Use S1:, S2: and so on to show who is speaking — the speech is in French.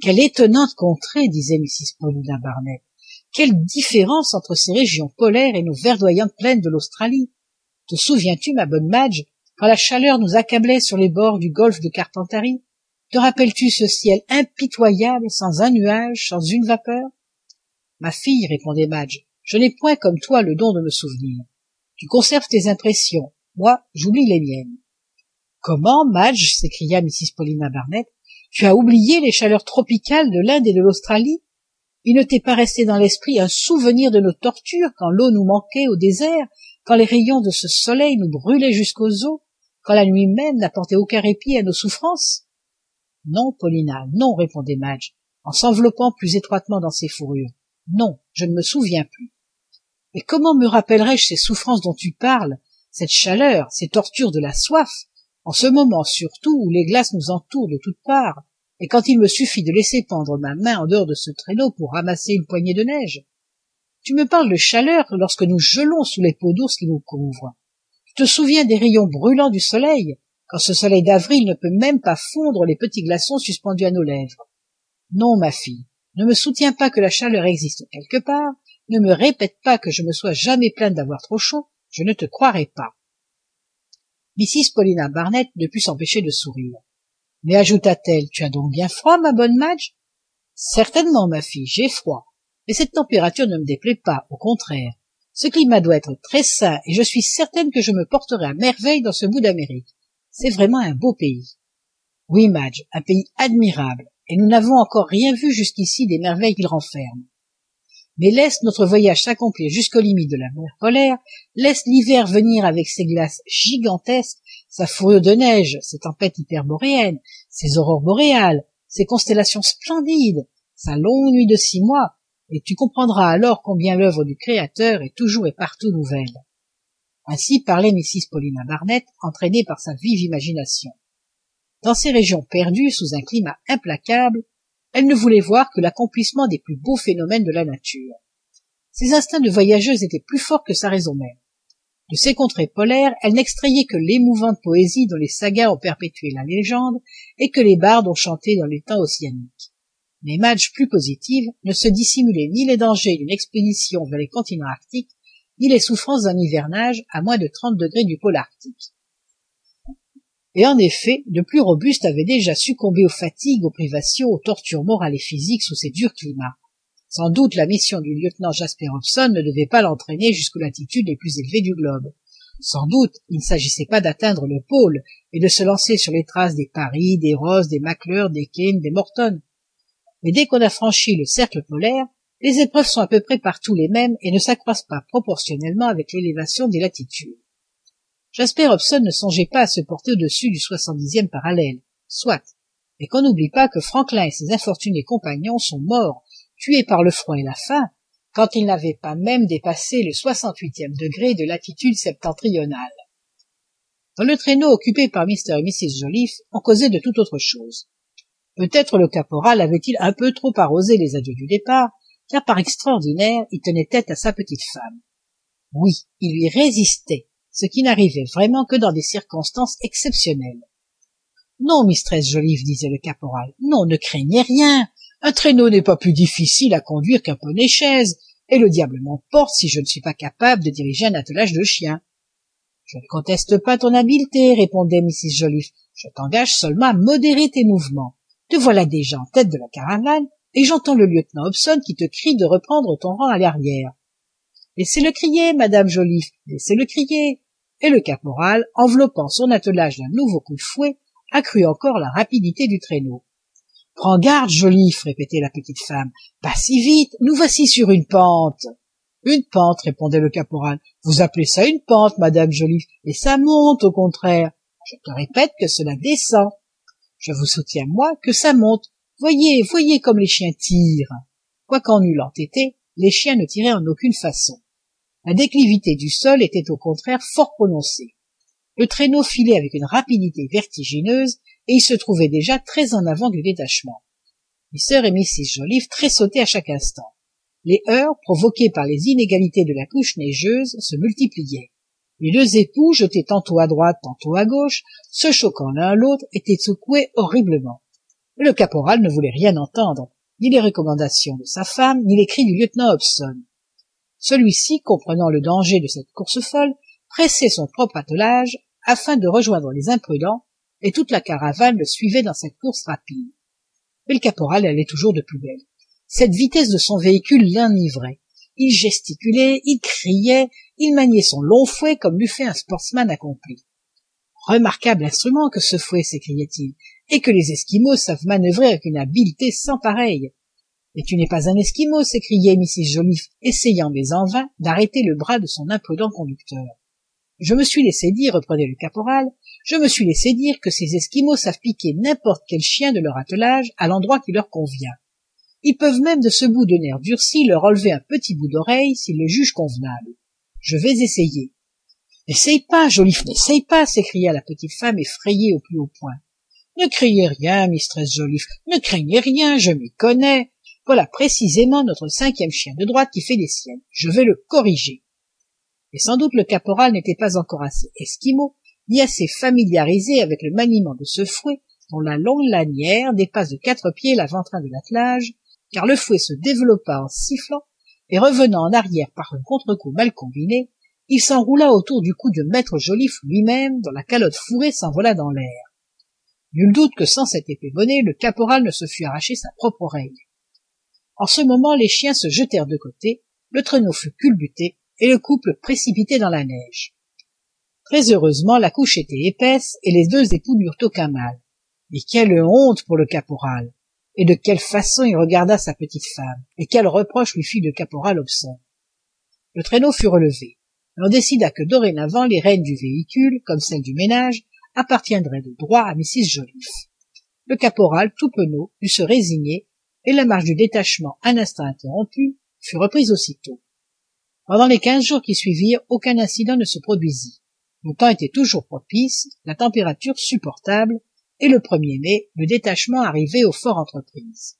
S1: quelle étonnante contrée disait mrs paulina barnett. Quelle différence entre ces régions polaires et nos verdoyantes plaines de l'australie. Te souviens-tu ma bonne madge quand la chaleur nous accablait sur les bords du golfe de carpentarie te rappelles-tu ce ciel impitoyable sans un nuage sans une vapeur? Ma fille répondait madge je n'ai point comme toi le don de me souvenir. Tu conserves tes impressions. Moi j'oublie les miennes. Comment madge? s'écria mrs paulina barnett tu as oublié les chaleurs tropicales de l'inde et de l'australie. Il ne t'est pas resté dans l'esprit un souvenir de nos tortures quand l'eau nous manquait au désert quand les rayons de ce soleil nous brûlaient jusqu'aux os quand la nuit même n'apportait aucun répit à nos souffrances? Non paulina non répondait madge en s'enveloppant plus étroitement dans ses fourrures. Non je ne me souviens plus. Mais comment me rappellerai je ces souffrances dont tu parles cette chaleur ces tortures de la soif? En ce moment surtout où les glaces nous entourent de toutes parts et quand il me suffit de laisser pendre ma main en dehors de ce traîneau pour ramasser une poignée de neige. Tu me parles de chaleur lorsque nous gelons sous les peaux d'ours qui nous couvrent tu te souviens des rayons brûlants du soleil quand ce soleil d'avril ne peut même pas fondre les petits glaçons suspendus à nos lèvres. Non ma fille ne me soutiens pas que la chaleur existe quelque part ne me répète pas que je me sois jamais plainte d'avoir trop chaud je ne te croirai pas mrs paulina barnett ne put s'empêcher de sourire mais ajouta-t-elle tu as donc bien froid ma bonne madge certainement ma fille j'ai froid. Mais cette température ne me déplaît pas au contraire. Ce climat doit être très sain et je suis certaine que je me porterai à merveille dans ce bout d'amérique. C'est vraiment un beau pays oui madge un pays admirable et nous n'avons encore rien vu jusqu'ici des merveilles qu'il renferme mais laisse notre voyage s'accomplir jusqu'aux limites de la mer polaire. Laisse l'hiver venir avec ses glaces gigantesques sa fourrure de neige ses tempêtes hyperboréennes ses aurores boréales ses constellations splendides sa longue nuit de six mois. Et tu comprendras alors combien l'œuvre du créateur est toujours et partout nouvelle. Ainsi parlait mrs. Paulina barnett entraînée par sa vive imagination. Dans ces régions perdues sous un climat implacable elle ne voulait voir que l'accomplissement des plus beaux phénomènes de la nature. Ses instincts de voyageuse étaient plus forts que sa raison même. De ces contrées polaires elle n'extrayait que l'émouvante poésie dont les sagas ont perpétué la légende et que les bardes ont chanté dans les temps ossianiques mais madge plus positive ne se dissimulait ni les dangers d'une expédition vers les continents arctiques ni les souffrances d'un hivernage à moins de trente degrés du pôle arctique et en effet de plus robustes avaient déjà succombé aux fatigues aux privations aux tortures morales et physiques sous ces durs climats. Sans doute la mission du lieutenant jasper hobson ne devait pas l'entraîner jusqu'aux latitudes les plus élevées du globe. Sans doute il ne s'agissait pas d'atteindre le pôle et de se lancer sur les traces des Parry, des ross des maclure des kane des morton. Mais dès qu'on a franchi le cercle polaire les épreuves sont à peu près partout les mêmes et ne s'accroissent pas proportionnellement avec l'élévation des latitudes jasper hobson ne songeait pas à se porter au-dessus du soixante dixième parallèle. Soit. Mais qu'on n'oublie pas que franklin et ses infortunés compagnons sont morts tués par le froid et la faim quand ils n'avaient pas même dépassé le soixante huitième degré de latitude septentrionale. Dans le traîneau occupé par mr et mrs joliffe on causait de toute autre chose. Peut-être le caporal avait-il un peu trop arrosé les adieux du départ car par extraordinaire il tenait tête à sa petite femme. Oui il lui résistait ce qui n'arrivait vraiment que dans des circonstances exceptionnelles. Non mistress joliffe disait le caporal non ne craignez rien. Un traîneau n'est pas plus difficile à conduire qu'un poney chaise et le diable m'emporte si je ne suis pas capable de diriger un attelage de chiens je ne conteste pas ton habileté répondait mrs joliffe. Je t'engage seulement à modérer tes mouvements. Te voilà déjà en tête de la caravane et j'entends le lieutenant hobson qui te crie de reprendre ton rang à l'arrière. Laissez-le crier madame joliffe laissez-le crier et le caporal enveloppant son attelage d'un nouveau coup de fouet accrut encore la rapidité du traîneau prends garde joliffe répétait la petite femme pas si vite nous voici sur une pente une pente! répondait le caporal vous appelez ça une pente madame joliffe et ça monte au contraire. Je te répète que cela descend. Je vous soutiens moi que ça monte. Voyez voyez comme les chiens tirent. Quoiqu'en eût l'entêté les chiens ne tiraient en aucune façon la déclivité du sol était au contraire fort prononcée. Le traîneau filait avec une rapidité vertigineuse et il se trouvait déjà très en avant du détachement. Mr et mrs. Joliffe tressautaient à chaque instant. Les heurts provoqués par les inégalités de la couche neigeuse se multipliaient. Les deux époux jetés tantôt à droite tantôt à gauche se choquant l'un l'autre étaient secoués horriblement. Le caporal ne voulait rien entendre ni les recommandations de sa femme ni les cris du lieutenant hobson celui-ci comprenant le danger de cette course folle pressait son propre attelage afin de rejoindre les imprudents et toute la caravane le suivait dans cette course rapide. Mais le caporal allait toujours de plus belle. Cette vitesse de son véhicule l'enivrait. Il gesticulait il criait il maniait son long fouet comme l'eût fait un sportsman accompli. Remarquable instrument que ce fouet s'écriait-il et que les esquimaux savent manœuvrer avec une habileté sans pareille mais tu n'es pas un esquimau s'écriait mrs joliffe essayant mais en vain d'arrêter le bras de son imprudent conducteur. Je me suis laissé dire reprenait le caporal je me suis laissé dire que ces esquimaux savent piquer n'importe quel chien de leur attelage à l'endroit qui leur convient. Ils peuvent même de ce bout de nerf durci leur enlever un petit bout d'oreille s'ils le jugent convenable. Je vais essayer n'essaye pas joliffe n'essaye pas s'écria la petite femme effrayée au plus haut point. Ne criez rien mistress joliffe ne craignez rien je m'y connais voilà précisément notre cinquième chien de droite qui fait des siennes. Je vais le corriger. Et sans doute le caporal n'était pas encore assez esquimau ni assez familiarisé avec le maniement de ce fouet dont la longue lanière dépasse de quatre pieds l'avant-train de l'attelage car le fouet se développa en sifflant et revenant en arrière par un contre-coup mal combiné il s'enroula autour du cou de maître joliffe lui-même dont la calotte fourrée s'envola dans l'air. Nul doute que sans cette épée bonnée le caporal ne se fût arraché sa propre oreille en ce moment les chiens se jetèrent de côté le traîneau fut culbuté et le couple précipité dans la neige. Très heureusement la couche était épaisse et les deux époux n'eurent aucun mal. Mais quelle honte pour le caporal. Et de quelle façon il regarda sa petite femme. Et quels reproches lui fit le caporal hobson. Le traîneau fut relevé. L'on décida que dorénavant les rênes du véhicule comme celles du ménage appartiendraient de droit à mrs joliffe. Le caporal tout penaud dut se résigner et la marche du détachement un instant interrompue fut reprise aussitôt. Pendant les quinze jours qui suivirent aucun incident ne se produisit. Le temps était toujours propice la température supportable et le er mai le détachement arrivait au fort entreprise